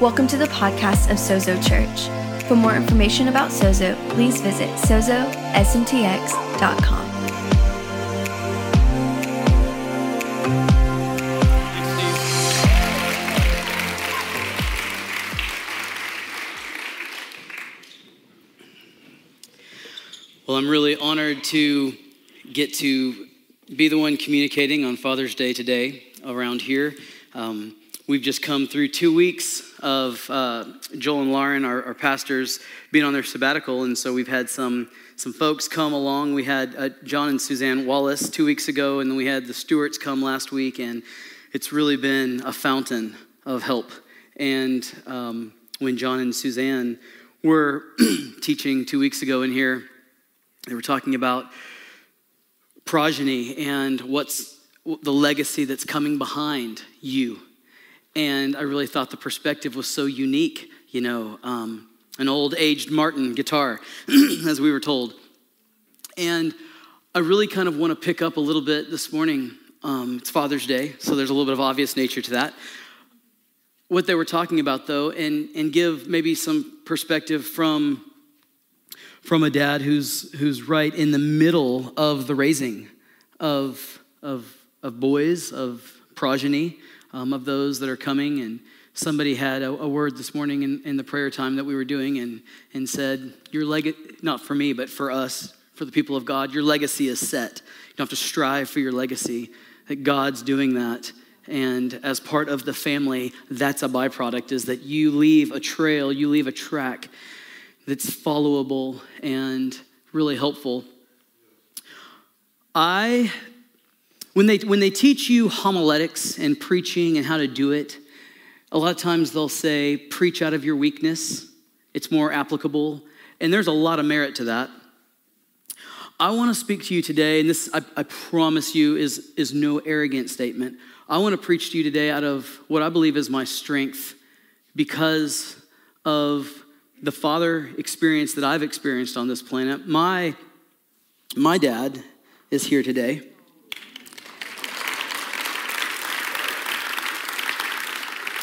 Welcome to the podcast of Sozo Church. For more information about Sozo, please visit sozosmtx.com. Well, I'm really honored to get to be the one communicating on Father's Day today around here. Um, we've just come through two weeks of uh, Joel and Lauren, our, our, pastors, being on their sabbatical, and so we've had some some folks come along. We had uh, John and Suzanne Wallace two weeks ago, and then we had the Stewarts come last week, and it's really been a fountain of help. And um, when John and Suzanne were teaching two weeks ago in here, they were talking about progeny and what's the legacy that's coming behind you. And I really thought the perspective was so unique, you know, um, an old aged Martin guitar, as we were told. And I really kind of want to pick up a little bit this morning. Um, it's Father's Day, so there's a little bit of obvious nature to that. What they were talking about, though, and, and give maybe some perspective from from a dad who's, who's right in the middle of the raising of, of, of boys, of progeny, um, of those that are coming. And somebody had a, a word this morning in, in, the prayer time that we were doing and, and said, Your legacy, not for me, but for us, for the people of God, your legacy is set. You don't have to strive for your legacy, that God's doing that. And as part of the family, that's a byproduct is that you leave a trail, you leave a track that's followable and really helpful. I, when they, when they teach you homiletics and preaching and how to do it, a lot of times they'll say, preach out of your weakness. It's more applicable. And there's a lot of merit to that. I want to speak to you today, and this, I, I promise you, is, is no arrogant statement. I want to preach to you today out of what I believe is my strength because of the father experience that I've experienced on this planet. My, my dad is here today.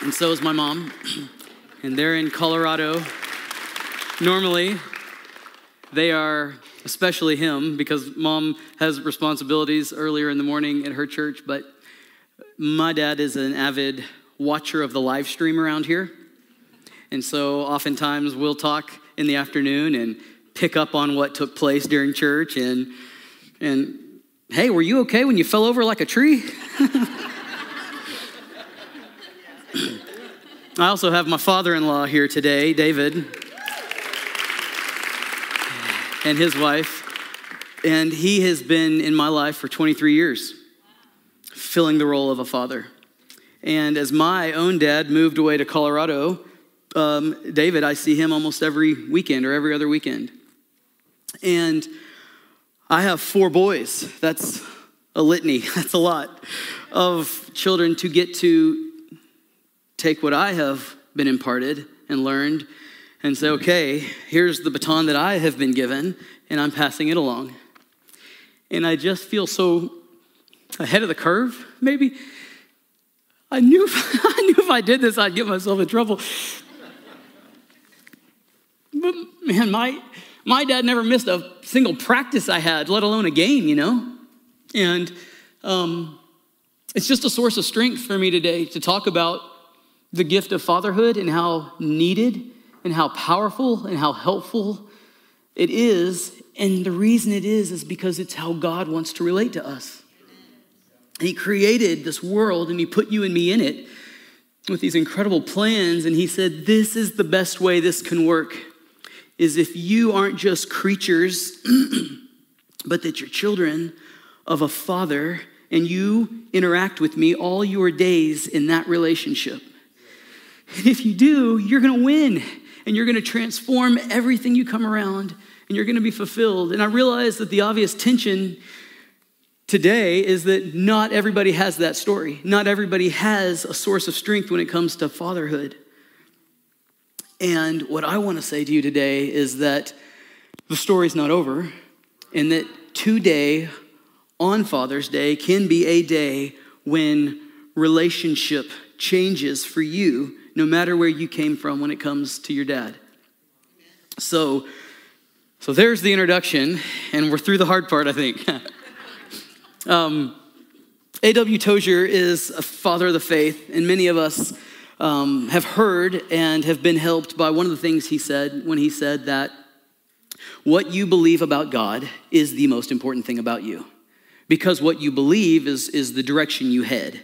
And so is my mom. And they're in Colorado. Normally, they are, especially him, because mom has responsibilities earlier in the morning at her church, but my dad is an avid watcher of the live stream around here. And so oftentimes we'll talk in the afternoon and pick up on what took place during church and and hey, were you okay when you fell over like a tree? I also have my father-in-law here today, David, and his wife. And he has been in my life for 23 years, filling the role of a father. And as my own dad moved away to Colorado, um, David, I see him almost every weekend or every other weekend. And I have four boys. That's a litany, that's a lot of children to get to take what I have been imparted and learned and say, okay, here's the baton that I have been given, and I'm passing it along. And I just feel so ahead of the curve, maybe. I knew, I knew if I did this, I'd get myself in trouble. But man, my, my dad never missed a single practice I had, let alone a game, you know? And um, it's just a source of strength for me today to talk about the gift of fatherhood and how needed and how powerful and how helpful it is. And the reason it is is because it's how God wants to relate to us. He created this world and He put you and me in it with these incredible plans. And He said, This is the best way this can work is if you aren't just creatures, but that you're children of a father and you interact with me all your days in that relationship. And if you do, you're gonna win and you're gonna transform everything you come around and you're gonna be fulfilled. And I realize that the obvious tension today is that not everybody has that story. Not everybody has a source of strength when it comes to fatherhood. And what I want to say to you today is that the story's not over, and that today, on Father's Day, can be a day when relationship changes for you, no matter where you came from when it comes to your dad. So, so there's the introduction, and we're through the hard part, I think. um, A.W. Tozer is a father of the faith, and many of us um, have heard and have been helped by one of the things he said when he said that what you believe about God is the most important thing about you. Because what you believe is, is the direction you head.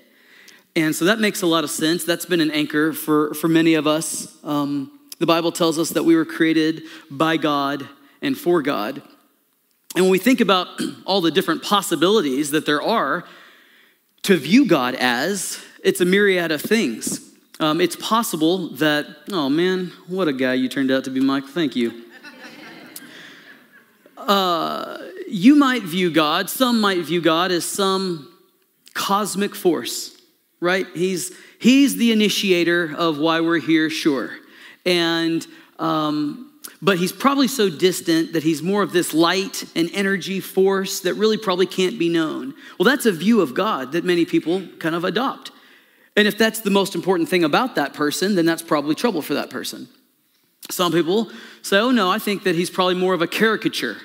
And so that makes a lot of sense. That's been an anchor for, for many of us. Um, the Bible tells us that we were created by God and for God. And when we think about all the different possibilities that there are to view God as, it's a myriad of things. Um, it's possible that, oh man, what a guy you turned out to be, Mike. Thank you. Uh, you might view God, some might view God as some cosmic force, right? He's, he's the initiator of why we're here, sure. And, um, but he's probably so distant that he's more of this light and energy force that really probably can't be known. Well, that's a view of God that many people kind of adopt. And if that's the most important thing about that person, then that's probably trouble for that person. Some people say, oh no, I think that he's probably more of a caricature.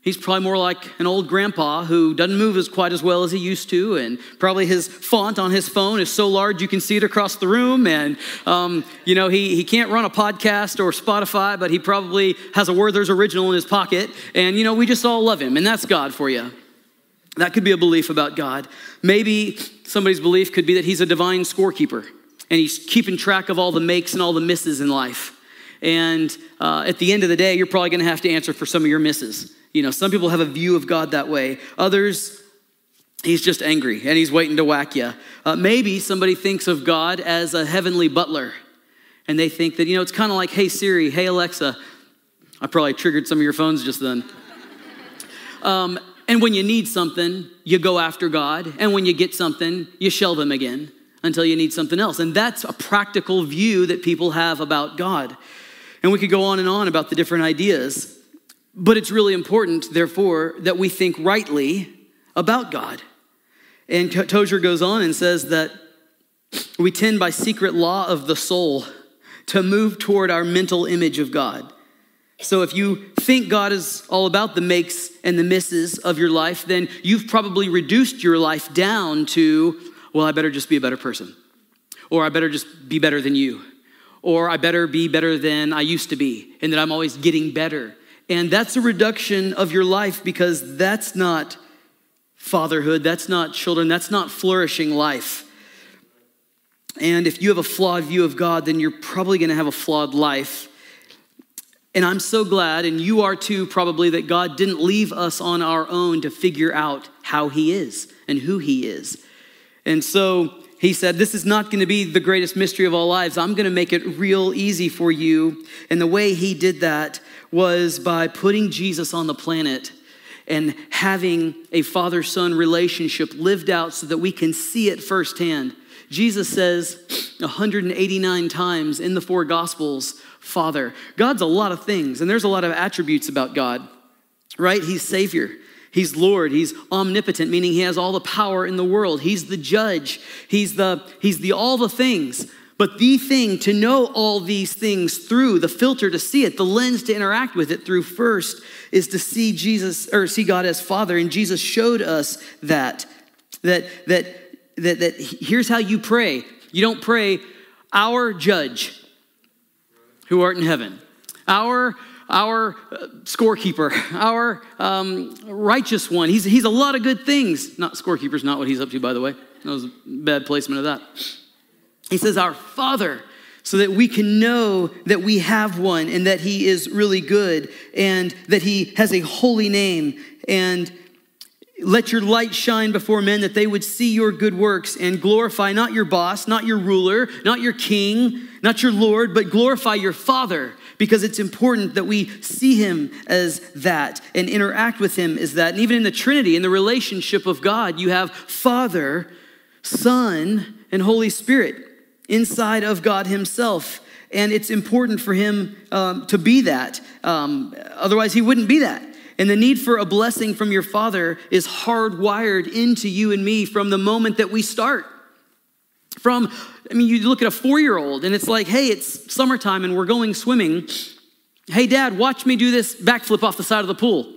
He's probably more like an old grandpa who doesn't move as quite as well as he used to, and probably his font on his phone is so large you can see it across the room. And um, you know he, he can't run a podcast or Spotify, but he probably has a Werther's original in his pocket. And you know we just all love him, and that's God for you. That could be a belief about God. Maybe somebody's belief could be that he's a divine scorekeeper and he's keeping track of all the makes and all the misses in life. And uh, at the end of the day, you're probably going to have to answer for some of your misses. You know, some people have a view of God that way. Others, he's just angry and he's waiting to whack you. Uh, maybe somebody thinks of God as a heavenly butler and they think that, you know, it's kind of like, hey Siri, hey Alexa. I probably triggered some of your phones just then. Um, and when you need something, you go after God. And when you get something, you shell them again until you need something else. And that's a practical view that people have about God. And we could go on and on about the different ideas. But it's really important, therefore, that we think rightly about God. And Tozer goes on and says that we tend by secret law of the soul to move toward our mental image of God. So if you think God is all about the makes and the misses of your life, then you've probably reduced your life down to, well, I better just be a better person. Or I better just be better than you. Or I better be better than I used to be, and that I'm always getting better. And that's a reduction of your life because that's not fatherhood, that's not children, that's not flourishing life. And if you have a flawed view of God, then you're probably going to have a flawed life. And I'm so glad, and you are too, probably, that God didn't leave us on our own to figure out how He is and who He is. And so He said, This is not going to be the greatest mystery of all lives. I'm going to make it real easy for you. And the way He did that was by putting Jesus on the planet and having a father son relationship lived out so that we can see it firsthand. Jesus says 189 times in the four Gospels, Father. God's a lot of things, and there's a lot of attributes about God, right? He's Savior. He's Lord. He's omnipotent, meaning he has all the power in the world. He's the judge. He's the, he's the all the things. But the thing to know all these things through, the filter to see it, the lens to interact with it through first is to see Jesus or see God as Father. And Jesus showed us that. That that that, that here's how you pray. You don't pray, our judge who art in heaven, our our uh, scorekeeper, our um, righteous one. He's, he's a lot of good things. Not scorekeeper's not what he's up to, by the way. That was a bad placement of that. He says, Our Father, so that we can know that we have one and that he is really good and that he has a holy name and let your light shine before men that they would see your good works and glorify not your boss, not your ruler, not your king, not your Lord, but glorify your Father because it's important that we see him as that and interact with him as that. And even in the Trinity, in the relationship of God, you have Father, Son, and Holy Spirit inside of God himself. And it's important for him um, to be that. Um, otherwise, he wouldn't be that. And the need for a blessing from your Father is hardwired into you and me from the moment that we start. From, I mean, you look at a four year old and it's like, hey, it's summertime and we're going swimming. Hey, dad, watch me do this backflip off the side of the pool.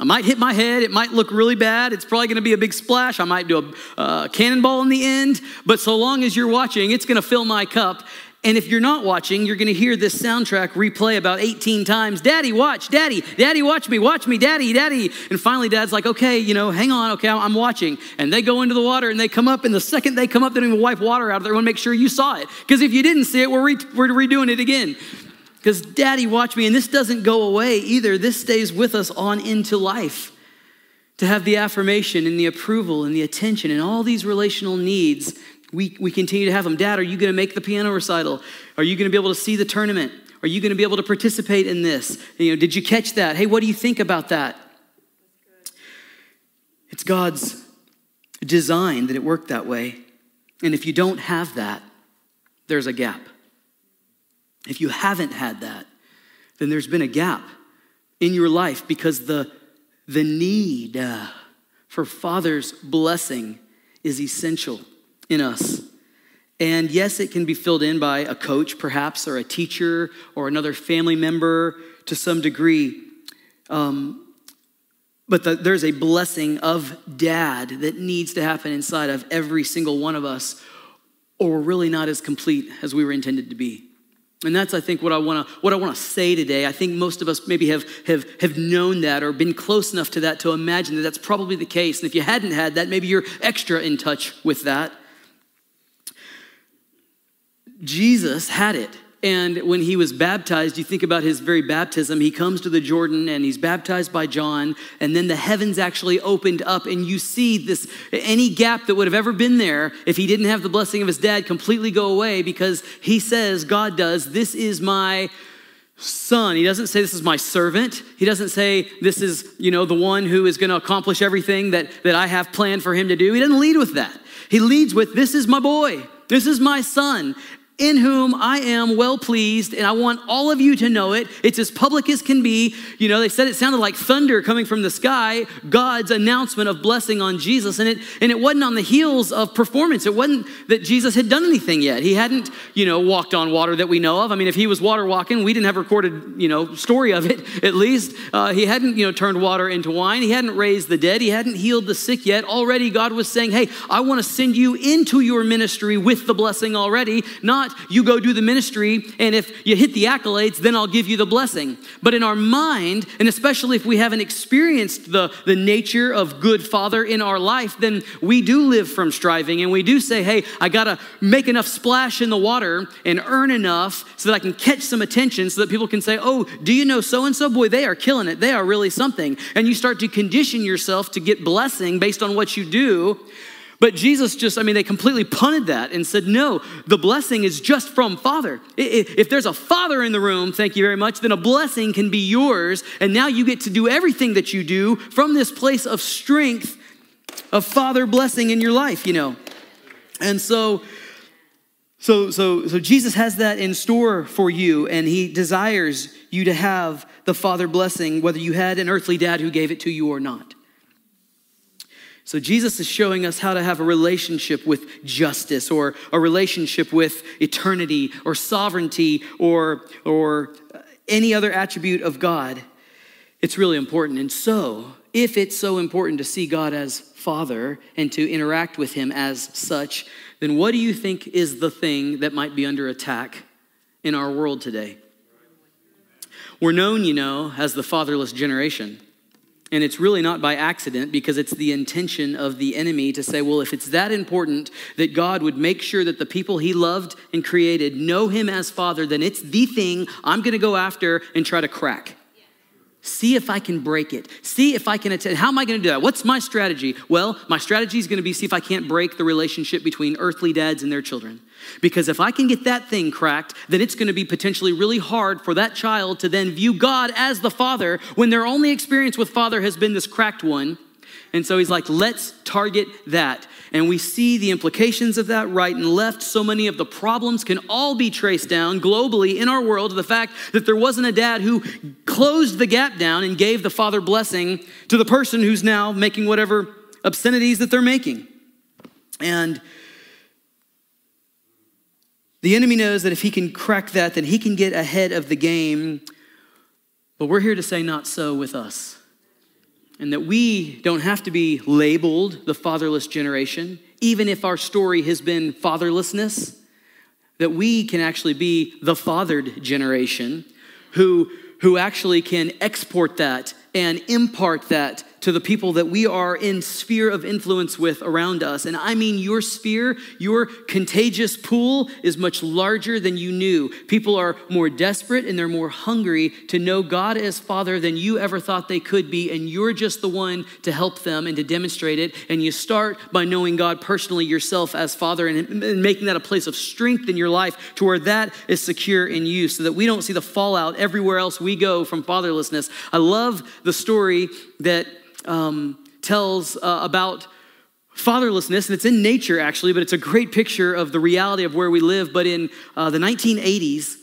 I might hit my head. It might look really bad. It's probably going to be a big splash. I might do a uh, cannonball in the end. But so long as you're watching, it's going to fill my cup. And if you're not watching, you're to hear this soundtrack replay about 18 times. Daddy, watch, daddy, daddy, watch me, watch me, daddy, daddy. And finally, dad's like, okay, you know, hang on, okay, I'm watching. And they go into the water and they come up. And the second they come up, they don't even wipe water out of there. want to make sure you saw it. Because if you didn't see it, we're, re- we're redoing it again. Because daddy, watch me. And this doesn't go away either. This stays with us on into life. To have the affirmation and the approval and the attention and all these relational needs we, we continue to have them. Dad, are you going to make the piano recital? Are you going to be able to see the tournament? Are you going to be able to participate in this? You know, did you catch that? Hey, what do you think about that? It's God's design that it worked that way. And if you don't have that, there's a gap. If you haven't had that, then there's been a gap in your life because the, the need uh, for Father's blessing is essential in us. And yes, it can be filled in by a coach, perhaps, or a teacher, or another family member to some degree. Um, but the, there's a blessing of dad that needs to happen inside of every single one of us, or we're really not as complete as we were intended to be. And that's, I think, what I want to what I want to say today. I think most of us maybe have, have have known that or been close enough to that to imagine that that's probably the case. And if you hadn't had that, maybe you're extra in touch with that. Jesus had it. And when he was baptized, you think about his very baptism, he comes to the Jordan and he's baptized by John, and then the heavens actually opened up, and you see this any gap that would have ever been there if he didn't have the blessing of his dad completely go away because he says, God does, this is my son. He doesn't say this is my servant. He doesn't say this is, you know, the one who is going to accomplish everything that, that I have planned for him to do. He doesn't lead with that. He leads with, this is my boy. This is my son in whom I am well pleased, and I want all of you to know it. It's as public as can be. You know, they said it sounded like thunder coming from the sky, God's announcement of blessing on Jesus. And it and it wasn't on the heels of performance. It wasn't that Jesus had done anything yet. He hadn't, you know, walked on water that we know of. I mean, if he was water walking, we didn't have recorded, you know, story of it at least. Uh, he hadn't, you know, turned water into wine. He hadn't raised the dead. He hadn't healed the sick yet. Already God was saying, hey, I want to send you into your ministry with the blessing already, not you go do the ministry, and if you hit the accolades, then I'll give you the blessing. But in our mind, and especially if we haven't experienced the, the nature of good father in our life, then we do live from striving and we do say, hey, I gotta make enough splash in the water and earn enough so that I can catch some attention so that people can say, oh, do you know so and so? Boy, they are killing it. They are really something. And you start to condition yourself to get blessing based on what you do but Jesus just, I mean, they completely punted that and said, no, the blessing is just from Father. If there's a Father in the room, thank you very much, then a blessing can be yours. And now you get to do everything that you do from this place of strength of Father blessing in your life, you know. And so, so, so, so Jesus has that in store for you, and he desires you to have the Father blessing, whether you had an earthly dad who gave it to you or not. So, Jesus is showing us how to have a relationship with justice or a relationship with eternity or sovereignty or, or any other attribute of God. It's really important. And so, if it's so important to see God as Father and to interact with Him as such, then what do you think is the thing that might be under attack in our world today? We're known, you know, as the fatherless generation. And it's really not by accident because it's the intention of the enemy to say, well, if it's that important that God would make sure that the people he loved and created know him as Father, then it's the thing I'm going to go after and try to crack. See if I can break it. See if I can attend. How am I going to do that? What's my strategy? Well, my strategy is going to be see if I can't break the relationship between earthly dads and their children. Because if I can get that thing cracked, then it's going to be potentially really hard for that child to then view God as the father when their only experience with father has been this cracked one. And so he's like, let's target that. And we see the implications of that right and left. So many of the problems can all be traced down globally in our world to the fact that there wasn't a dad who closed the gap down and gave the father blessing to the person who's now making whatever obscenities that they're making. And The enemy knows that if he can crack that, then he can get ahead of the game. But we're here to say, not so with us. And that we don't have to be labeled the fatherless generation, even if our story has been fatherlessness, that we can actually be the fathered generation who, who actually can export that and impart that to the people that we are in sphere of influence with around us. And I mean, your sphere, your contagious pool is much larger than you knew. People are more desperate and they're more hungry to know God as Father than you ever thought they could be. And you're just the one to help them and to demonstrate it. And you start by knowing God personally yourself as Father and, and making that a place of strength in your life to where that is secure in you so that we don't see the fallout everywhere else we go from fatherlessness. I love the story that um, tells uh, about fatherlessness, and it's in nature actually, but it's a great picture of the reality of where we live. But in uh, the 1980s,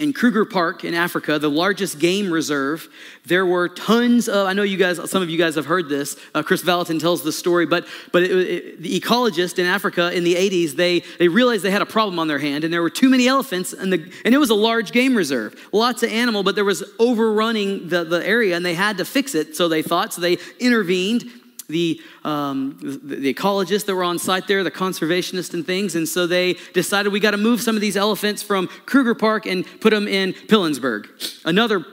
in Kruger Park in Africa, the largest game reserve, there were tons of, I know you guys, some of you guys have heard this. Uh, Kris Vallotton tells the story, but, but it, it, the ecologist in Africa in the 80s, they, they realized they had a problem on their hand and there were too many elephants and, the, and it was a large game reserve. Lots of animal, but there was overrunning the, the area and they had to fix it, so they thought. So they intervened the, um, the, ecologists that were on site there, the conservationists and things. And so they decided we got to move some of these elephants from Kruger Park and put them in Pilanesberg, another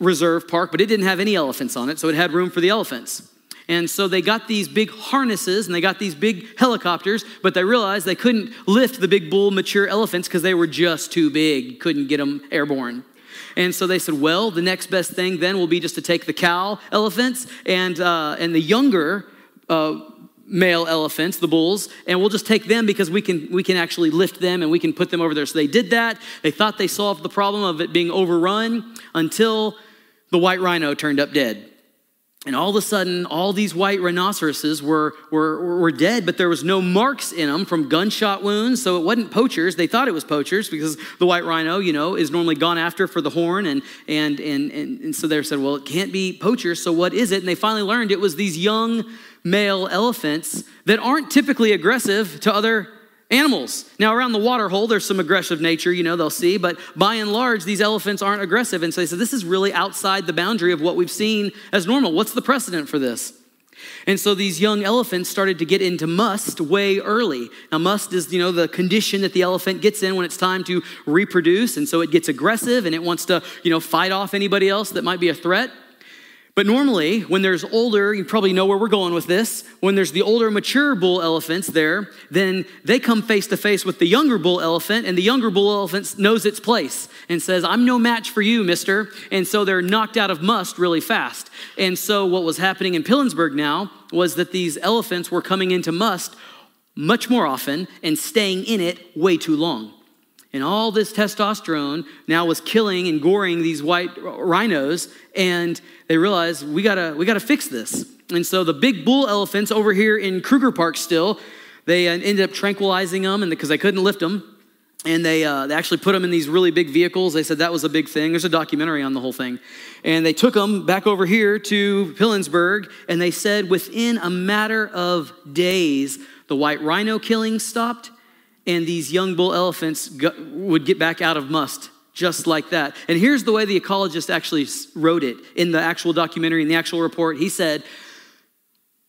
reserve park, but it didn't have any elephants on it, so it had room for the elephants. And so they got these big harnesses and they got these big helicopters, but they realized they couldn't lift the big bull mature elephants because they were just too big, couldn't get them airborne. And so they said, well, the next best thing then will be just to take the cow elephants and, uh, and the younger uh, male elephants, the bulls, and we'll just take them because we can, we can actually lift them and we can put them over there. So they did that. They thought they solved the problem of it being overrun until the white rhino turned up dead. And all of a sudden, all these white rhinoceroses were, were, were dead, but there was no marks in them from gunshot wounds. So it wasn't poachers. They thought it was poachers because the white rhino, you know, is normally gone after for the horn. And, and, and, and, and so they said, well, it can't be poachers. So what is it? And they finally learned it was these young male elephants that aren't typically aggressive to other animals. Now, around the water hole, there's some aggressive nature, you know, they'll see, but by and large, these elephants aren't aggressive. And so they said, this is really outside the boundary of what we've seen as normal. What's the precedent for this? And so these young elephants started to get into musth way early. Now, musth is, you know, the condition that the elephant gets in when it's time to reproduce. And so it gets aggressive and it wants to, you know, fight off anybody else that might be a threat. But normally, when there's older, you probably know where we're going with this, when there's the older, mature bull elephants there, then they come face to face with the younger bull elephant, and the younger bull elephant knows its place and says, I'm no match for you, mister. And so they're knocked out of musth really fast. And so what was happening in Pilanesberg now was that these elephants were coming into musth much more often and staying in it way too long. And all this testosterone now was killing and goring these white rhinos, and they realized we gotta, we gotta fix this. And so the big bull elephants over here in Kruger Park still, they uh, ended up tranquilizing them because they couldn't lift them. And they, uh, they actually put them in these really big vehicles. They said that was a big thing. There's a documentary on the whole thing. And they took them back over here to Pilanesberg, and they said within a matter of days, the white rhino killing stopped and these young bull elephants would get back out of musth just like that. And here's the way the ecologist actually wrote it in the actual documentary, in the actual report. He said,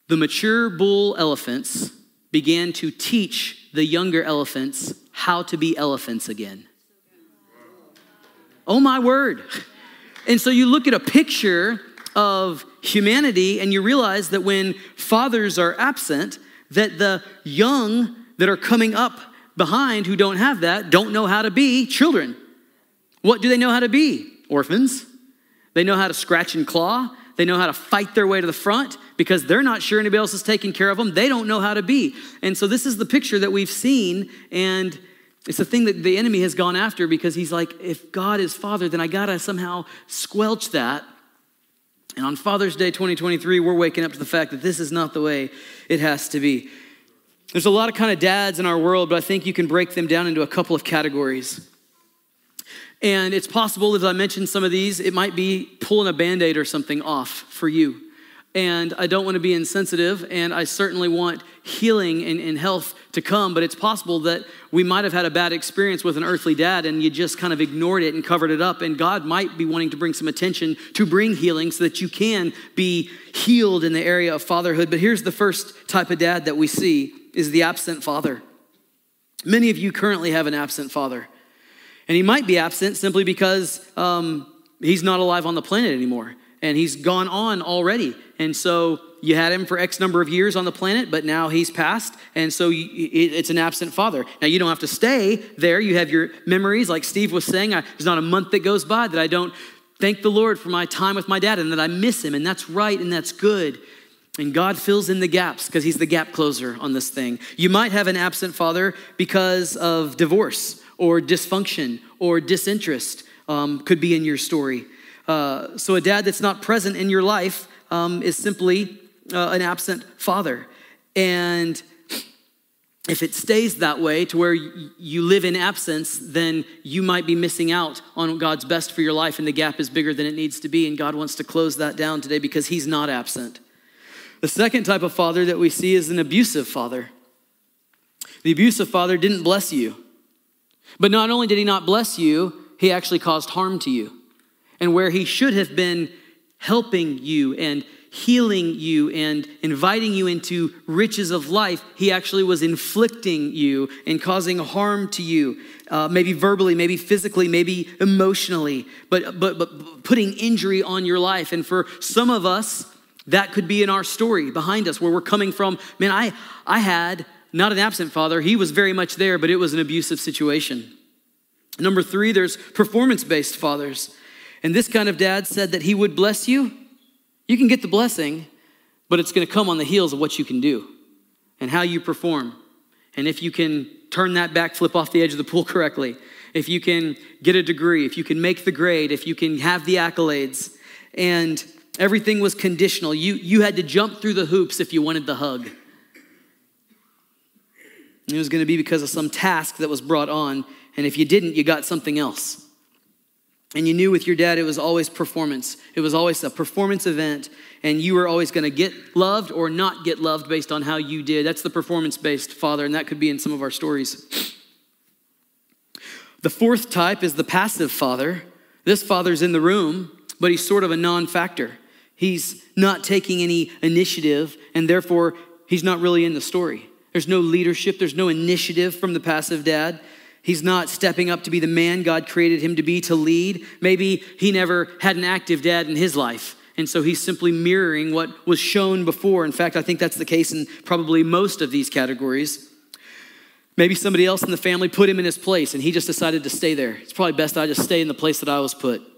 The mature bull elephants began to teach the younger elephants how to be elephants again. Oh my word. And so you look at a picture of humanity and you realize that when fathers are absent, that the young that are coming up behind who don't have that don't know how to be children. What do they know how to be? Orphans. They know how to scratch and claw. They know how to fight their way to the front because they're not sure anybody else is taking care of them. They don't know how to be. And so, this is the picture that we've seen. And it's the thing that the enemy has gone after because he's like, if God is Father, then I got to somehow squelch that. And on Father's Day 2023, we're waking up to the fact that this is not the way it has to be. There's a lot of kind of dads in our world, but I think you can break them down into a couple of categories. And it's possible, as I mentioned some of these, it might be pulling a band aid or something off for you. and I don't want to be insensitive, and I certainly want healing and, and, health to come, but it's possible that we might have had a bad experience with an earthly dad and you just kind of ignored it and covered it up. And God might be wanting to bring some attention to bring healing so that you can be healed in the area of fatherhood. But here's the first type of dad that we see is the absent father. Many of you currently have an absent father. And he might be absent simply because um, he's not alive on the planet anymore and he's gone on already. And so you had him for X number of years on the planet, but now he's passed. And so it's an absent father. Now you don't have to stay there. You have your memories, like Steve was saying. I, there's not a month that goes by that I don't thank the Lord for my time with my dad and that I miss him. And that's right and that's good. And God fills in the gaps because he's the gap closer on this thing. You might have an absent father because of divorce or dysfunction or disinterest, um, could be in your story. Uh, so, a dad that's not present in your life um, is simply uh, an absent father. And if it stays that way to where you live in absence, then you might be missing out on God's best for your life, and the gap is bigger than it needs to be. And God wants to close that down today because He's not absent. The second type of father that we see is an abusive father. The abusive father didn't bless you. But not only did he not bless you, he actually caused harm to you and where he should have been helping you and healing you and inviting you into riches of life, he actually was inflicting you and causing harm to you, uh, maybe verbally, maybe physically, maybe emotionally, but, but, but putting injury on your life. And for some of us, that could be in our story behind us where we're coming from. Man, I, I had not an absent father, he was very much there, but it was an abusive situation. Number three, there's performance based fathers. And this kind of dad said that he would bless you. You can get the blessing, but it's going to come on the heels of what you can do and how you perform. And if you can turn that back, flip off the edge of the pool correctly, if you can get a degree, if you can make the grade, if you can have the accolades, and everything was conditional. You, you had to jump through the hoops if you wanted the hug. And it was going to be because of some task that was brought on, and if you didn't, you got something else. And you knew with your dad it was always performance. It was always a performance event, and you were always going to get loved or not get loved based on how you did. That's the performance based father, and that could be in some of our stories. The fourth type is the passive father. This father's in the room, but he's sort of a non factor. He's not taking any initiative, and therefore he's not really in the story. There's no leadership, there's no initiative from the passive dad. He's not stepping up to be the man God created him to be to lead. Maybe he never had an active dad in his life. And so he's simply mirroring what was shown before. In fact, I think that's the case in probably most of these categories. Maybe somebody else in the family put him in his place and he just decided to stay there. It's probably best I just stay in the place that I was put.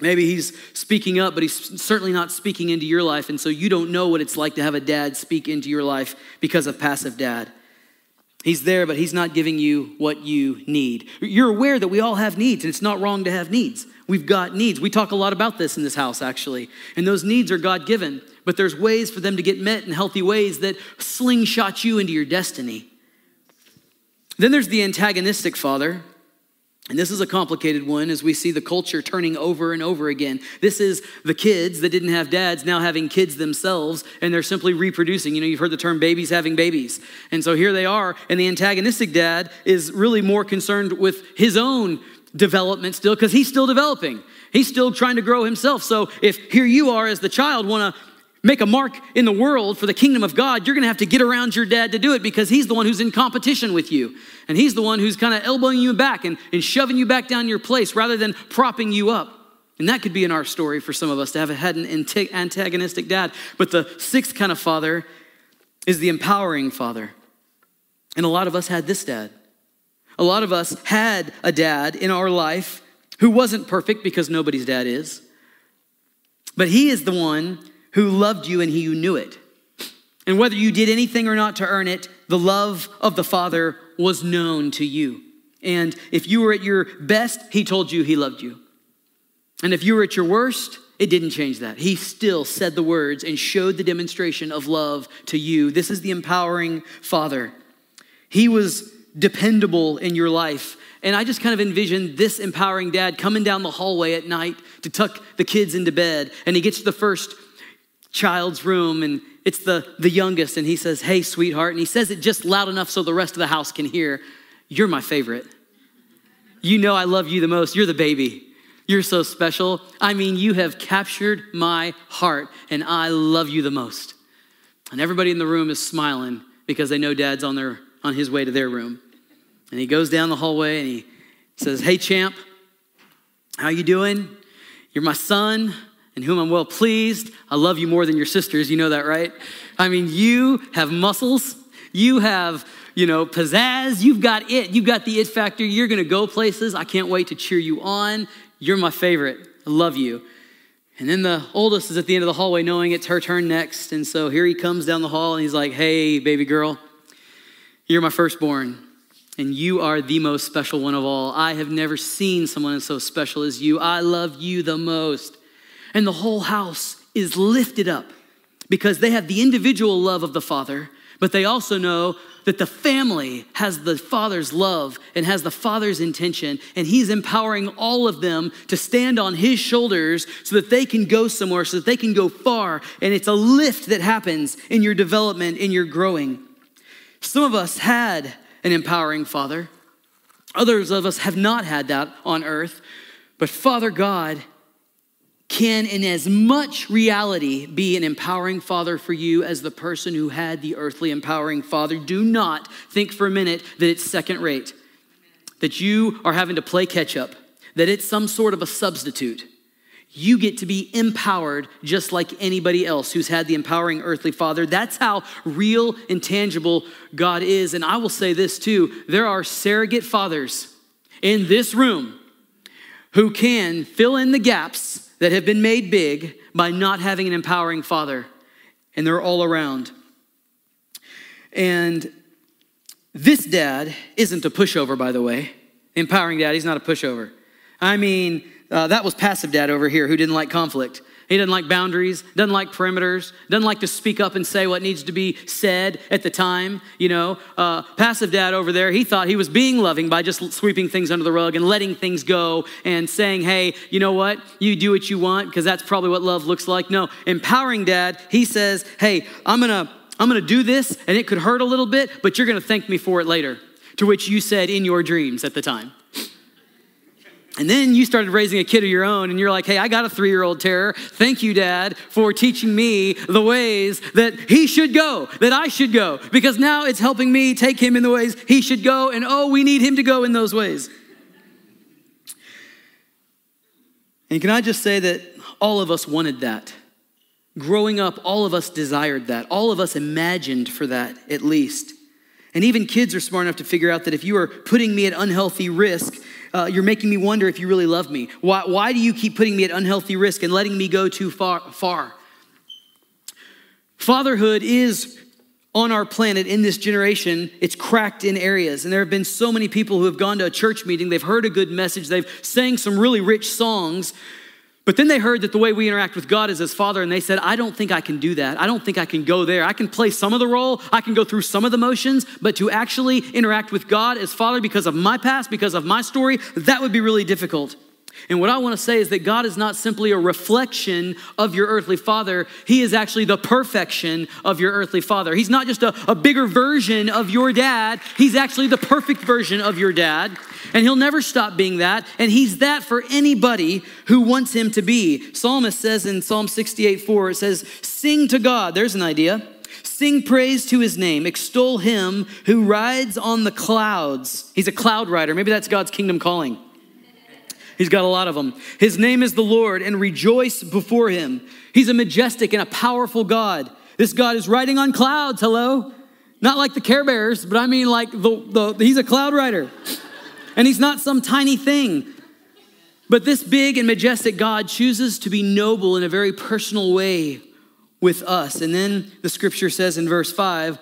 Maybe he's speaking up, but he's certainly not speaking into your life. And so you don't know what it's like to have a dad speak into your life because of passive dad. He's there, but He's not giving you what you need. You're aware that we all have needs, and it's not wrong to have needs. We've got needs. We talk a lot about this in this house, actually. And those needs are God given, but there's ways for them to get met in healthy ways that slingshot you into your destiny. Then there's the antagonistic father. And this is a complicated one as we see the culture turning over and over again. This is the kids that didn't have dads now having kids themselves, and they're simply reproducing. You know, you've heard the term babies having babies. And so here they are, and the antagonistic dad is really more concerned with his own development still because he's still developing. He's still trying to grow himself. So if here you are as the child want to make a mark in the world for the kingdom of God, you're going to have to get around your dad to do it because he's the one who's in competition with you. And he's the one who's kind of elbowing you back and, and shoving you back down your place rather than propping you up. And that could be in our story for some of us to have had an antagonistic dad. But the sixth kind of father is the empowering father. And a lot of us had this dad. A lot of us had a dad in our life who wasn't perfect because nobody's dad is. But he is the one who loved you and he who knew it. And whether you did anything or not to earn it, the love of the Father was known to you. And if you were at your best, he told you he loved you. And if you were at your worst, it didn't change that. He still said the words and showed the demonstration of love to you. This is the empowering Father. He was dependable in your life. And I just kind of envision this empowering dad coming down the hallway at night to tuck the kids into bed. And he gets to the first child's room and it's the, the youngest and he says, Hey, sweetheart. And he says it just loud enough so the rest of the house can hear, You're my favorite. You know I love you the most. You're the baby. You're so special. I mean, you have captured my heart and I love you the most. And everybody in the room is smiling because they know dad's on, their, on his way to their room. And he goes down the hallway and he says, Hey, champ, how you doing? You're my son in whom I'm well pleased. I love you more than your sisters. You know that, right? I mean, you have muscles. You have, you know, pizzazz. You've got it. You've got the it factor. You're going to go places. I can't wait to cheer you on. You're my favorite. I love you. And then the oldest is at the end of the hallway knowing it's her turn next. And so here he comes down the hall and he's like, Hey, baby girl, you're my firstborn and you are the most special one of all. I have never seen someone so special as you. I love you the most. And the whole house is lifted up because they have the individual love of the Father, but they also know that the family has the Father's love and has the Father's intention, and He's empowering all of them to stand on His shoulders so that they can go somewhere, so that they can go far. And it's a lift that happens in your development, in your growing. Some of us had an empowering Father, others of us have not had that on earth, but Father God can, in as much reality, be an empowering father for you as the person who had the earthly empowering father. Do not think for a minute that it's second rate, that you are having to play catch up, that it's some sort of a substitute. You get to be empowered just like anybody else who's had the empowering earthly father. That's how real and tangible God is. And I will say this too there are surrogate fathers in this room who can fill in the gaps that have been made big by not having an empowering father, and they're all around. And this dad isn't a pushover, by the way. Empowering dad, he's not a pushover. I mean, uh, that was passive dad over here who didn't like conflict. He doesn't like boundaries, doesn't like perimeters, doesn't like to speak up and say what needs to be said at the time. You know, uh, passive dad over there, he thought he was being loving by just sweeping things under the rug and letting things go and saying, hey, you know what? You do what you want because that's probably what love looks like. No, empowering dad, he says, hey, I'm gonna, I'm gonna do this and it could hurt a little bit, but you're gonna thank me for it later. To which you said in your dreams at the time. And then you started raising a kid of your own, and you're like, hey, I got a three year old terror. Thank you, Dad, for teaching me the ways that he should go, that I should go, because now it's helping me take him in the ways he should go, and oh, we need him to go in those ways. And can I just say that all of us wanted that? Growing up, all of us desired that. All of us imagined for that, at least. And even kids are smart enough to figure out that if you are putting me at unhealthy risk, uh, you're making me wonder if you really love me. Why, why do you keep putting me at unhealthy risk and letting me go too far, far? Fatherhood is on our planet in this generation, it's cracked in areas. And there have been so many people who have gone to a church meeting, they've heard a good message, they've sang some really rich songs, but then they heard that the way we interact with God is as Father, and they said, I don't think I can do that. I don't think I can go there. I can play some of the role, I can go through some of the motions, but to actually interact with God as Father because of my past, because of my story, that would be really difficult. And what I want to say is that God is not simply a reflection of your earthly father, He is actually the perfection of your earthly father. He's not just a, a, bigger version of your dad, He's actually the perfect version of your dad. And He'll never stop being that. And He's that for anybody who wants Him to be. Psalmist says in Psalm 68 4, it says, Sing to God. There's an idea. Sing praise to his name, extol him who rides on the clouds. He's a cloud rider. Maybe that's God's kingdom calling. He's got a lot of them. His name is the Lord, and rejoice before him. He's a majestic and a powerful God. This God is riding on clouds, hello? Not like the Care Bears, but I mean like the, the he's a cloud rider. And he's not some tiny thing. But this big and majestic God chooses to be noble in a very personal way with us. And then the scripture says in verse 5,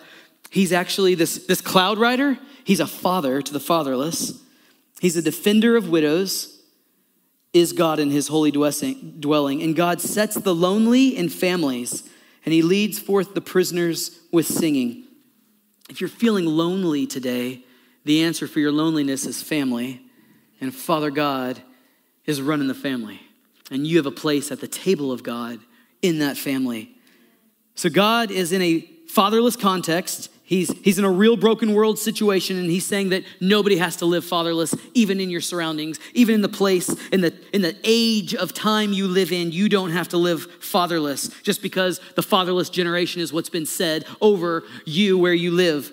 he's actually this, this cloud rider, he's a father to the fatherless. He's a defender of widows is God in his holy dwelling. And God sets the lonely in families, and he leads forth the prisoners with singing. If you're feeling lonely today, the answer for your loneliness is family. And Father God is running the family. And you have a place at the table of God in that family. So God is in a fatherless context. He's, he's in a real broken world situation, and he's saying that nobody has to live fatherless, even in your surroundings, even in the place, in the, in the age of time you live in, you don't have to live fatherless just because the fatherless generation is what's been said over you where you live.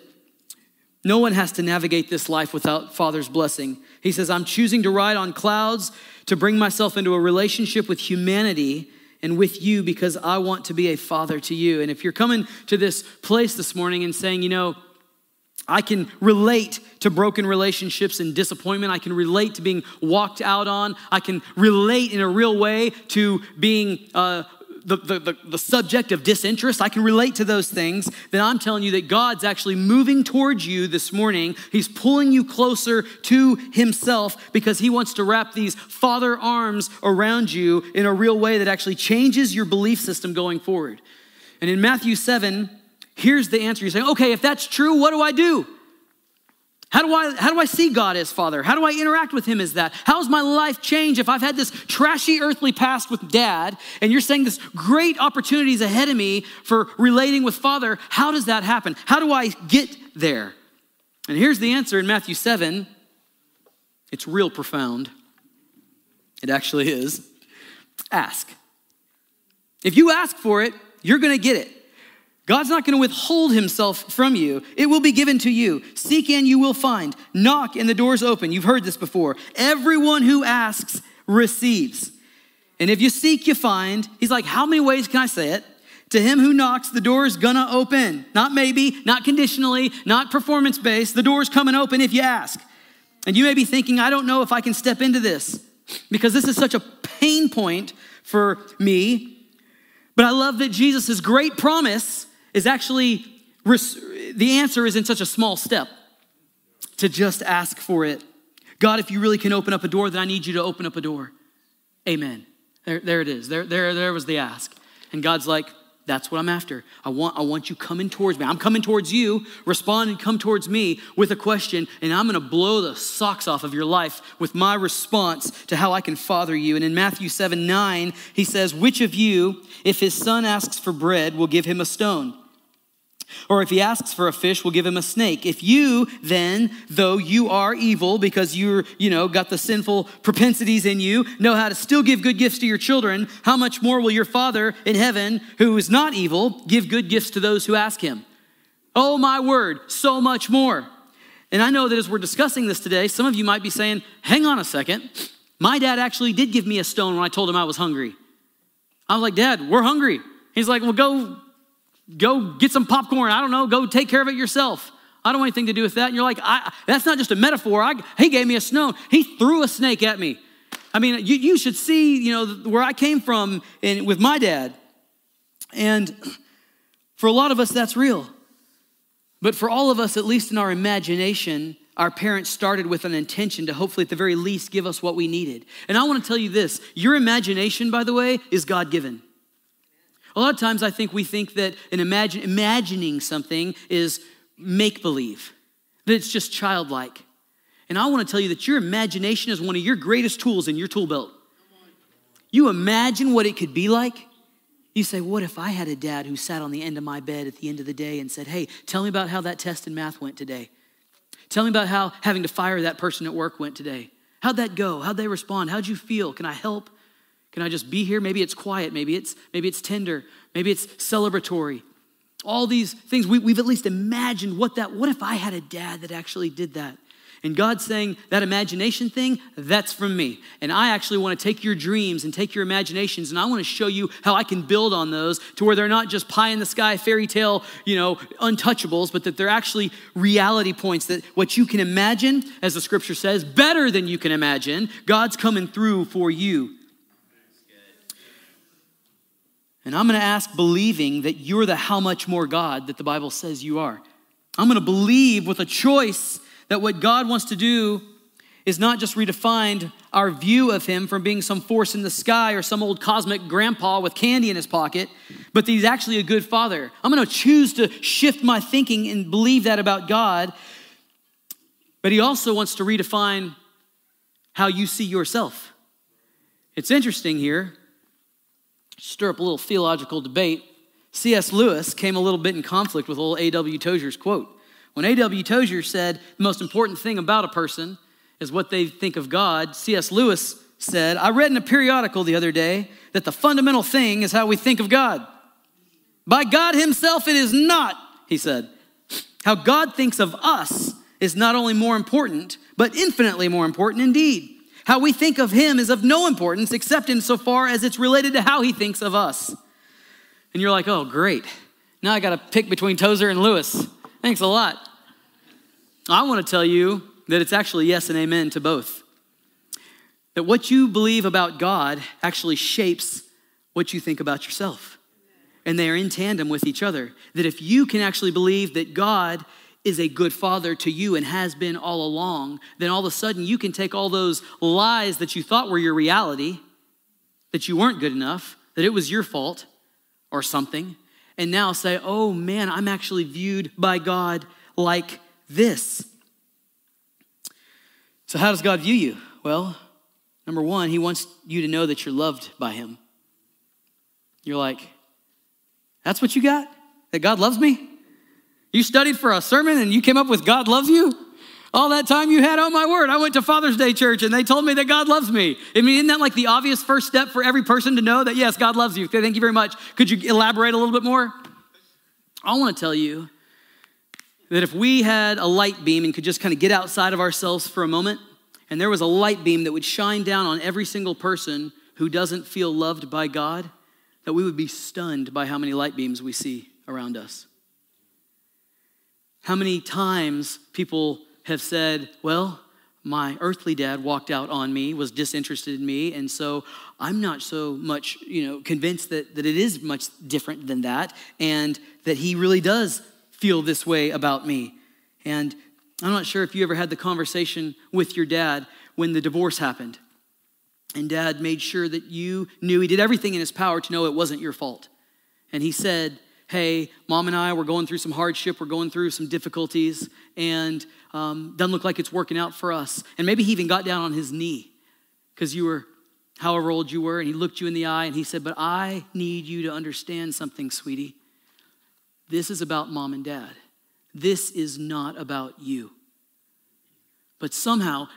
No one has to navigate this life without Father's blessing. He says, I'm choosing to ride on clouds to bring myself into a relationship with humanity and with you because I want to be a father to you. And if you're coming to this place this morning and saying, you know, I can relate to broken relationships and disappointment. I can relate to being walked out on. I can relate in a real way to being uh, the, the, the, the, subject of disinterest, I can relate to those things, then I'm telling you that God's actually moving towards you this morning. He's pulling you closer to Himself because He wants to wrap these father arms around you in a real way that actually changes your belief system going forward. And in Matthew 7, here's the answer. You're saying, okay, if that's true, what do I do? How do I how do I see God as Father? How do I interact with him as that? How's my life change if I've had this trashy earthly past with dad and you're saying this great opportunities ahead of me for relating with Father? How does that happen? How do I get there? And here's the answer in Matthew 7. It's real profound. It actually is. Ask. If you ask for it, you're going to get it. God's not going to withhold himself from you. It will be given to you. Seek and you will find. Knock and the door's open. You've heard this before. Everyone who asks receives. And if you seek, you find. He's like, How many ways can I say it? To him who knocks, the door is gonna open. Not maybe, not conditionally, not performance based. The door's coming open if you ask. And you may be thinking, I don't know if I can step into this because this is such a pain point for me. But I love that Jesus' great promise is actually the answer is in such a small step to just ask for it. God, if you really can open up a door, then I need you to open up a door. Amen. There, there it is. There, there, there was the ask. And God's like, that's what I'm after. I want, I want you coming towards me. I'm coming towards you. Respond and come towards me with a question, and I'm going to blow the socks off of your life with my response to how I can father you. And in Matthew 7 9, he says, Which of you, if his son asks for bread, will give him a stone? Or if he asks for a fish, we'll give him a snake. If you then, though you are evil because you're, you know, got the sinful propensities in you, know how to still give good gifts to your children, how much more will your Father in heaven, who is not evil, give good gifts to those who ask him? Oh my word, so much more. And I know that as we're discussing this today, some of you might be saying, hang on a second. My dad actually did give me a stone when I told him I was hungry. I was like, Dad, we're hungry. He's like, Well, go go get some popcorn. I don't know, go take care of it yourself. I don't want anything to do with that. And you're like, that's not just a metaphor. I, he gave me a snow. He threw a snake at me. I mean, you, you should see, you know, where I came from in, with my dad. And for a lot of us, that's real. But for all of us, at least in our imagination, our parents started with an intention to hopefully, at the very least, give us what we needed. And I want to tell you this your imagination, by the way, is God given. A lot of times I think we think that an imagine, imagining something is make believe, that it's just childlike. And I want to tell you that your imagination is one of your greatest tools in your tool belt. You imagine what it could be like. You say, What if I had a dad who sat on the end of my bed at the end of the day and said, Hey, tell me about how that test in math went today? Tell me about how having to fire that person at work went today. How'd that go? How'd they respond? How'd you feel? Can I help? Can I just be here? Maybe it's quiet, maybe it's maybe it's tender, maybe it's celebratory. All these things we, we've at least imagined what that, what if I had a dad that actually did that? And God's saying that imagination thing, that's from me. And I actually want to take your dreams and take your imaginations and I want to show you how I can build on those to where they're not just pie in the sky fairy tale, you know, untouchables, but that they're actually reality points that what you can imagine, as the scripture says, better than you can imagine, God's coming through for you. And I'm going to ask believing that you're the how much more God that the Bible says you are. I'm going to believe with a choice that what God wants to do is not just redefined our view of him from being some force in the sky or some old cosmic grandpa with candy in his pocket, but that he's actually a good father. I'm going to choose to shift my thinking and believe that about God. But he also wants to redefine how you see yourself. It's interesting here stir up a little theological debate. C.S. Lewis came a little bit in conflict with old A.W. Tozer's quote. When A.W. Tozer said the most important thing about a person is what they think of God, C.S. Lewis said, I read in a periodical the other day that the fundamental thing is how we think of God. By God Himself, it is not, he said. How God thinks of us is not only more important, but infinitely more important indeed. How we think of Him is of no importance except insofar as it's related to how He thinks of us. And you're like, oh, great. Now I got to pick between Tozer and Lewis. Thanks a lot. I want to tell you that it's actually yes and amen to both. That what you believe about God actually shapes what you think about yourself. And they are in tandem with each other. That if you can actually believe that God is a good father to you and has been all along, then all of a sudden you can take all those lies that you thought were your reality, that you weren't good enough, that it was your fault or something, and now say, oh man, I'm actually viewed by God like this. So, how does God view you? Well, number one, He wants you to know that you're loved by Him. You're like, that's what you got? That God loves me? You studied for a sermon and you came up with God loves you? All that time you had, oh my word, I went to Father's Day church and they told me that God loves me. I mean, isn't that like the obvious first step for every person to know that, yes, God loves you? Okay, thank you very much. Could you elaborate a little bit more? I want to tell you that if we had a light beam and could just kind of get outside of ourselves for a moment, and there was a light beam that would shine down on every single person who doesn't feel loved by God, that we would be stunned by how many light beams we see around us. How many times people have said, Well, my earthly dad walked out on me, was disinterested in me, and so I'm not so much, you know, convinced that, that it is much different than that, and that he really does feel this way about me. And I'm not sure if you ever had the conversation with your dad when the divorce happened. And dad made sure that you knew he did everything in his power to know it wasn't your fault. And he said, Hey, mom and I, we're going through some hardship, we're going through some difficulties, and um, doesn't look like it's working out for us. And maybe he even got down on his knee because you were however old you were, and he looked you in the eye and he said, But I need you to understand something, sweetie. This is about mom and dad. This is not about you. But somehow,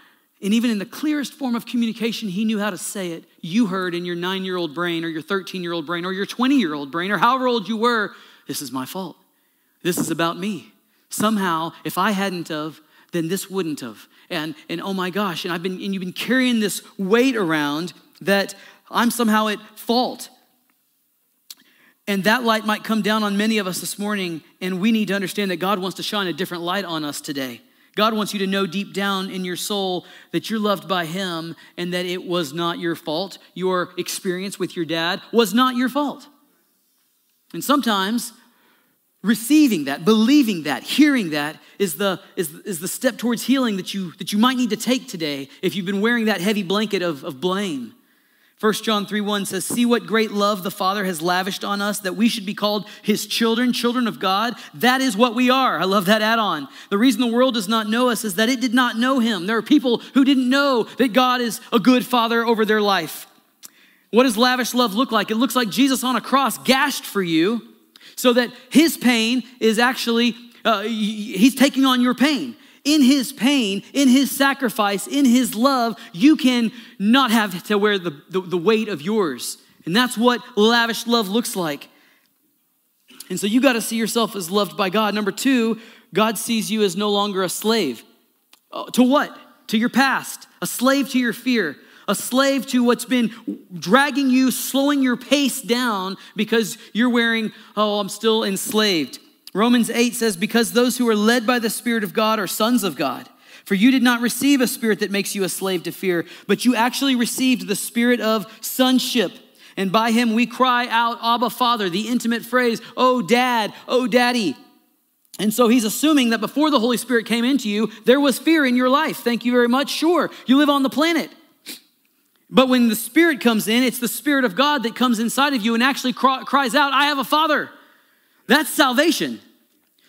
and even in the clearest form of communication, he knew how to say it. You heard in your nine year old brain, or your 13 year old brain, or your 20 year old brain, or however old you were, this is my fault. This is about me. Somehow, if I hadn't of, then this wouldn't have. And, and oh my gosh, and I've been and you've been carrying this weight around that I'm somehow at fault. And that light might come down on many of us this morning, and we need to understand that God wants to shine a different light on us today. God wants you to know deep down in your soul that you're loved by Him and that it was not your fault. Your experience with your dad was not your fault. And sometimes receiving that, believing that, hearing that is the, is, is the step towards healing that you, that you might need to take today if you've been wearing that heavy blanket of, of blame. 1 John 3 1 says, See what great love the Father has lavished on us that we should be called his children, children of God. That is what we are. I love that add on. The reason the world does not know us is that it did not know him. There are people who didn't know that God is a good Father over their life. What does lavish love look like? It looks like Jesus on a cross gashed for you so that his pain is actually, uh, he's taking on your pain in his pain, in his sacrifice, in his love, you can not have to wear the, the, the, weight of yours. And that's what lavish love looks like. And so you got to see yourself as loved by God. Number two, God sees you as no longer a slave. Uh, to what? To your past, a slave to your fear, a slave to what's been dragging you, slowing your pace down because you're wearing, oh, I'm still enslaved. Romans 8 says, Because those who are led by the Spirit of God are sons of God. For you did not receive a spirit that makes you a slave to fear, but you actually received the spirit of sonship. And by him we cry out, Abba, Father, the intimate phrase, Oh, Dad, Oh, Daddy. And so he's assuming that before the Holy Spirit came into you, there was fear in your life. Thank you very much. Sure, you live on the planet. But when the Spirit comes in, it's the Spirit of God that comes inside of you and actually cries out, I have a Father. That's salvation.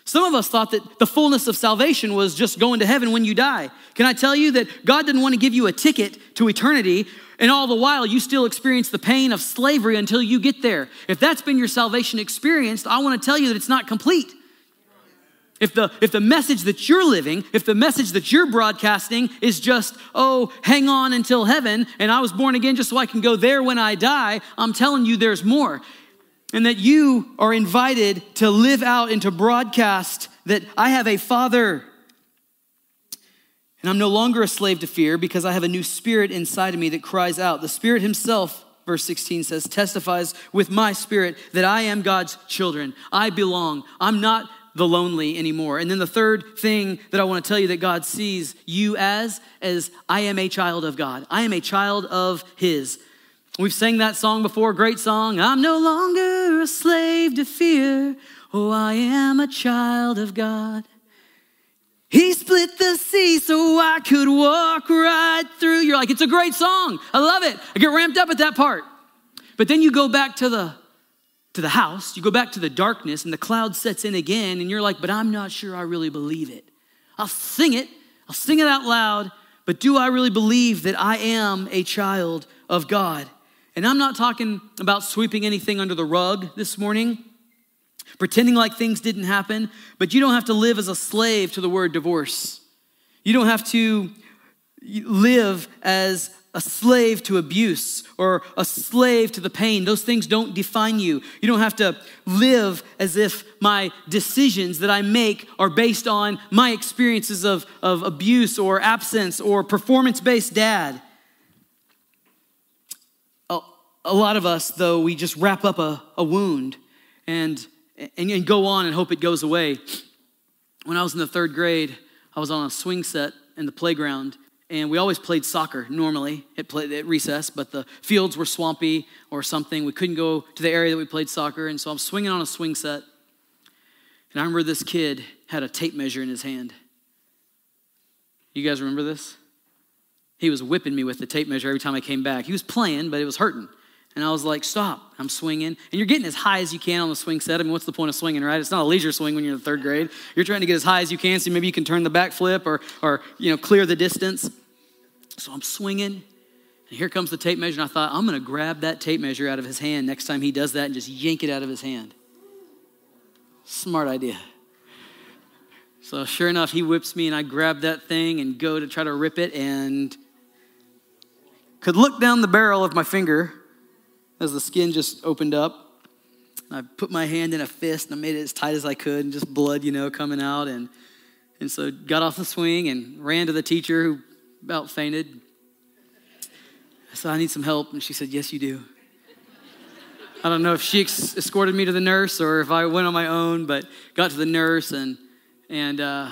Some of us thought that the fullness of salvation was just going to heaven when you die. Can I tell you that God didn't want to give you a ticket to eternity, and all the while you still experience the pain of slavery until you get there? If that's been your salvation experience, I want to tell you that it's not complete. If the, if the message that you're living, if the message that you're broadcasting is just, oh, hang on until heaven, and I was born again just so I can go there when I die, I'm telling you there's more. And that you are invited to live out and to broadcast that I have a father. And I'm no longer a slave to fear because I have a new spirit inside of me that cries out. The Spirit Himself, verse 16 says, testifies with my spirit that I am God's children. I belong. I'm not the lonely anymore. And then the third thing that I want to tell you that God sees you as is I am a child of God. I am a child of his. We've sang that song before, great song. I'm no longer a slave to fear. Oh, I am a child of God. He split the sea so I could walk right through. You're like, it's a great song. I love it. I get ramped up at that part. But then you go back to the to the house, you go back to the darkness, and the cloud sets in again, and you're like, but I'm not sure I really believe it. I'll sing it, I'll sing it out loud, but do I really believe that I am a child of God? And I'm not talking about sweeping anything under the rug this morning, pretending like things didn't happen, but you don't have to live as a slave to the word divorce. You don't have to live as a slave to abuse or a slave to the pain. Those things don't define you. You don't have to live as if my decisions that I make are based on my experiences of, of abuse or absence or performance based dad. A, lot of us, though, we just wrap up a, a wound and, and, and go on and hope it goes away. When I was in the third grade, I was on a swing set in the playground and we always played soccer normally at, play, at, recess, but the fields were swampy or something. We couldn't go to the area that we played soccer, and so I'm swinging on a swing set. And I remember this kid had a tape measure in his hand. You guys remember this? He was whipping me with the tape measure every time I came back. He was playing, but it was hurting. And I was like, stop. I'm swinging. And you're getting as high as you can on the swing set. I mean, what's the point of swinging, right? It's not a leisure swing when you're in third grade. You're trying to get as high as you can so maybe you can turn the back flip or, or you know, clear the distance. So I'm swinging. And here comes the tape measure. And I thought, I'm going to grab that tape measure out of his hand next time he does that and just yank it out of his hand. Smart idea. So sure enough, he whips me and I grab that thing and go to try to rip it and could look down the barrel of my finger as the skin just opened up. I put my hand in a fist and I made it as tight as I could, and just blood, you know, coming out. And, and so got off the swing and ran to the teacher who about fainted. I said, I need some help. And she said, Yes, you do. I don't know if she escorted me to the nurse or if I went on my own, but got to the nurse and, and uh,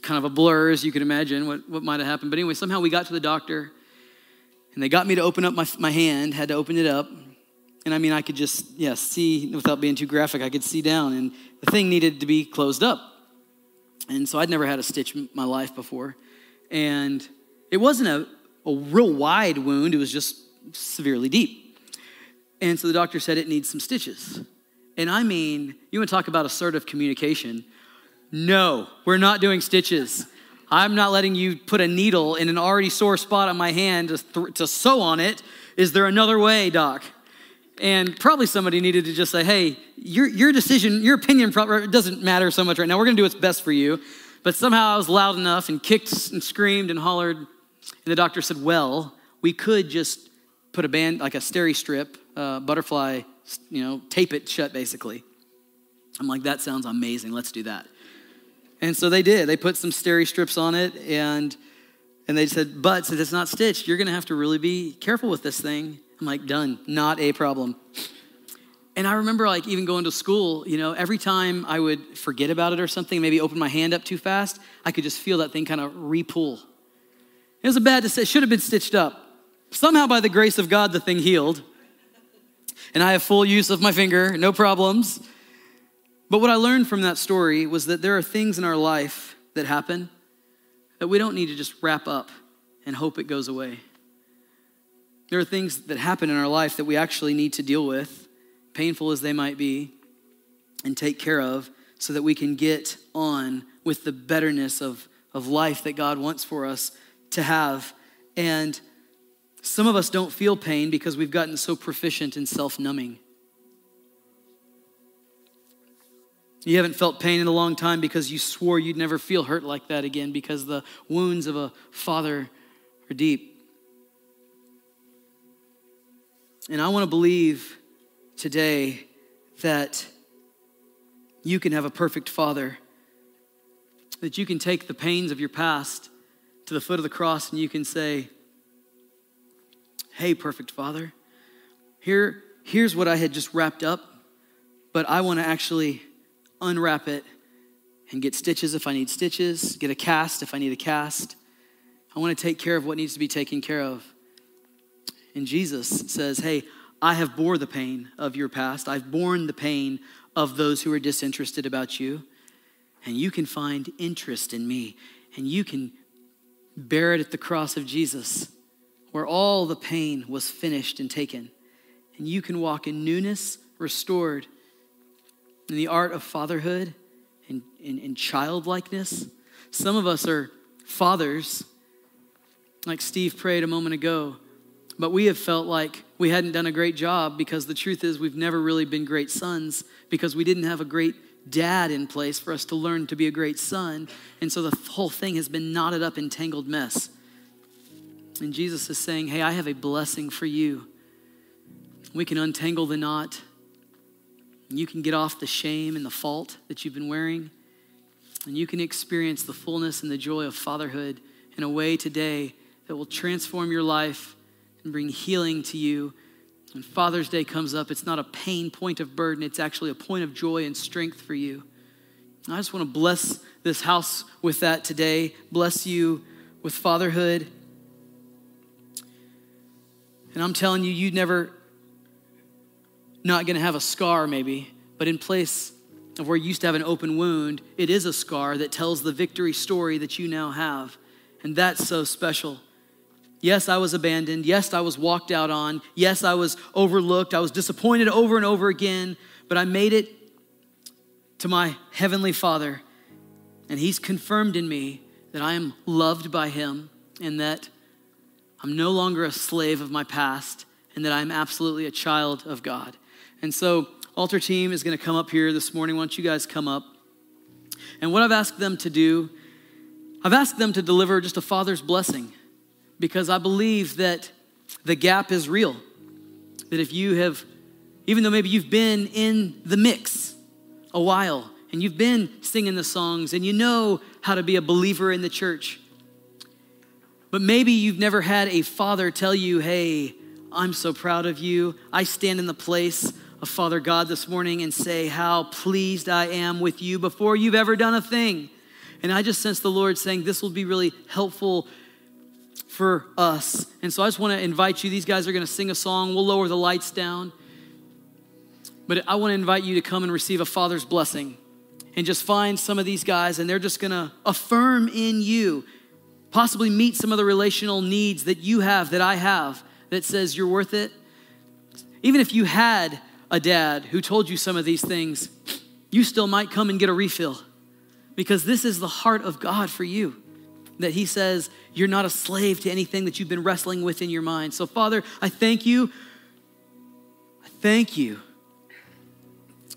kind of a blur, as you can imagine, what, what might have happened. But anyway, somehow we got to the doctor and they got me to open up my, my hand, had to open it up. And I mean, I could just, yeah, see, without being too graphic, I could see down. And the thing needed to be closed up. And so I'd never had a stitch in my life before. And it wasn't a, a real wide wound, it was just severely deep. And so the doctor said it needs some stitches. And I mean, you want to talk about assertive communication? No, we're not doing stitches. I'm not letting you put a needle in an already sore spot on my hand to, th- to sew on it. Is there another way, doc? And probably somebody needed to just say, hey, your, your decision, your opinion doesn't matter so much right now. We're going to do what's best for you. But somehow I was loud enough and kicked and screamed and hollered. And the doctor said, well, we could just put a band, like a steri strip, uh, butterfly, you know, tape it shut basically. I'm like, that sounds amazing. Let's do that. And so they did. They put some steri strips on it and and they said, but since it's not stitched, you're gonna have to really be careful with this thing. I'm like, done, not a problem. And I remember like even going to school, you know, every time I would forget about it or something, maybe open my hand up too fast, I could just feel that thing kind of re-pull. It was a bad decision, should have been stitched up. Somehow by the grace of God, the thing healed. And I have full use of my finger, no problems. But what I learned from that story was that there are things in our life that happen that we don't need to just wrap up and hope it goes away. There are things that happen in our life that we actually need to deal with, painful as they might be, and take care of so that we can get on with the betterness of, of life that God wants for us to have. And some of us don't feel pain because we've gotten so proficient in self numbing. You haven't felt pain in a long time because you swore you'd never feel hurt like that again because the wounds of a father are deep. And I want to believe today that you can have a perfect father, that you can take the pains of your past to the foot of the cross and you can say, Hey, perfect father, here, here's what I had just wrapped up, but I want to actually unwrap it and get stitches if I need stitches, get a cast if I need a cast. I want to take care of what needs to be taken care of. And Jesus says, Hey, I have bore the pain of your past. I've borne the pain of those who are disinterested about you. And you can find interest in me. And you can bear it at the cross of Jesus, where all the pain was finished and taken. And you can walk in newness, restored, in the art of fatherhood and, and, and childlikeness. Some of us are fathers, like Steve prayed a moment ago, but we have felt like we hadn't done a great job because the truth is we've never really been great sons because we didn't have a great dad in place for us to learn to be a great son. And so the whole thing has been knotted up in tangled mess. And Jesus is saying, Hey, I have a blessing for you. We can untangle the knot and you can get off the shame and the fault that you've been wearing. And you can experience the fullness and the joy of fatherhood in a way today that will transform your life and bring healing to you. When Father's Day comes up, it's not a pain point of burden, it's actually a point of joy and strength for you. I just want to bless this house with that today. Bless you with fatherhood. And I'm telling you, you never not going to have a scar, maybe, but in place of where you used to have an open wound, it is a scar that tells the victory story that you now have. And that's so special. Yes, I was abandoned. Yes, I was walked out on. Yes, I was overlooked. I was disappointed over and over again, but I made it to my heavenly Father, and He's confirmed in me that I am loved by Him and that I'm no longer a slave of my past and that I'm absolutely a child of God. And so, altar team is going to come up here this morning. Why don't you guys come up? And what I've asked them to do, I've asked them to deliver just a father's blessing because I believe that the gap is real. That if you have, even though maybe you've been in the mix a while and you've been singing the songs and you know how to be a believer in the church, but maybe you've never had a father tell you, hey, I'm so proud of you. I stand in the place of Father God this morning and say how pleased I am with you before you've ever done a thing. And I just sense the Lord saying this will be really helpful for us. And so I just want to invite you. These guys are going to sing a song. We'll lower the lights down. But I want to invite you to come and receive a father's blessing and just find some of these guys, and they're just going to affirm in you, possibly meet some of the relational needs that you have, that I have, that says you're worth it. Even if you had a dad who told you some of these things, you still might come and get a refill because this is the heart of God for you. That He says you're not a slave to anything that you've been wrestling with in your mind. So, Father, I thank you. I thank you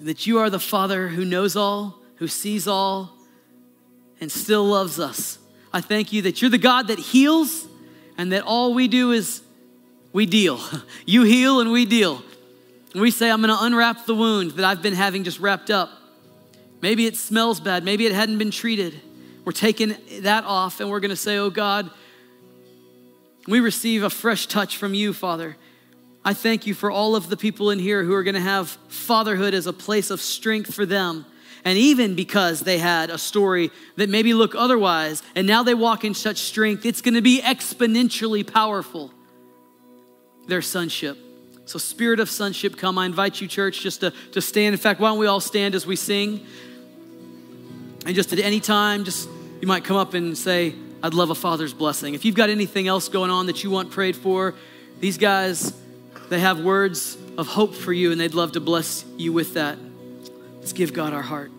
that you are the Father who knows all, who sees all, and still loves us. I thank you that you're the God that heals and that all we do is we deal. You heal and we deal. We say, I'm going to unwrap the wound that I've been having just wrapped up. Maybe it smells bad. Maybe it hadn't been treated. We're taking that off and we're going to say, Oh God, we receive a fresh touch from you, Father. I thank you for all of the people in here who are going to have fatherhood as a place of strength for them. And even because they had a story that maybe looked otherwise, and now they walk in such strength, it's going to be exponentially powerful. Their sonship. So, spirit of sonship, come. I invite you, church, just to, to stand. In fact, why don't we all stand as we sing? And just at any time, just you might come up and say, I'd love a father's blessing. If you've got anything else going on that you want prayed for, these guys, they have words of hope for you and they'd love to bless you with that. Let's give God our heart.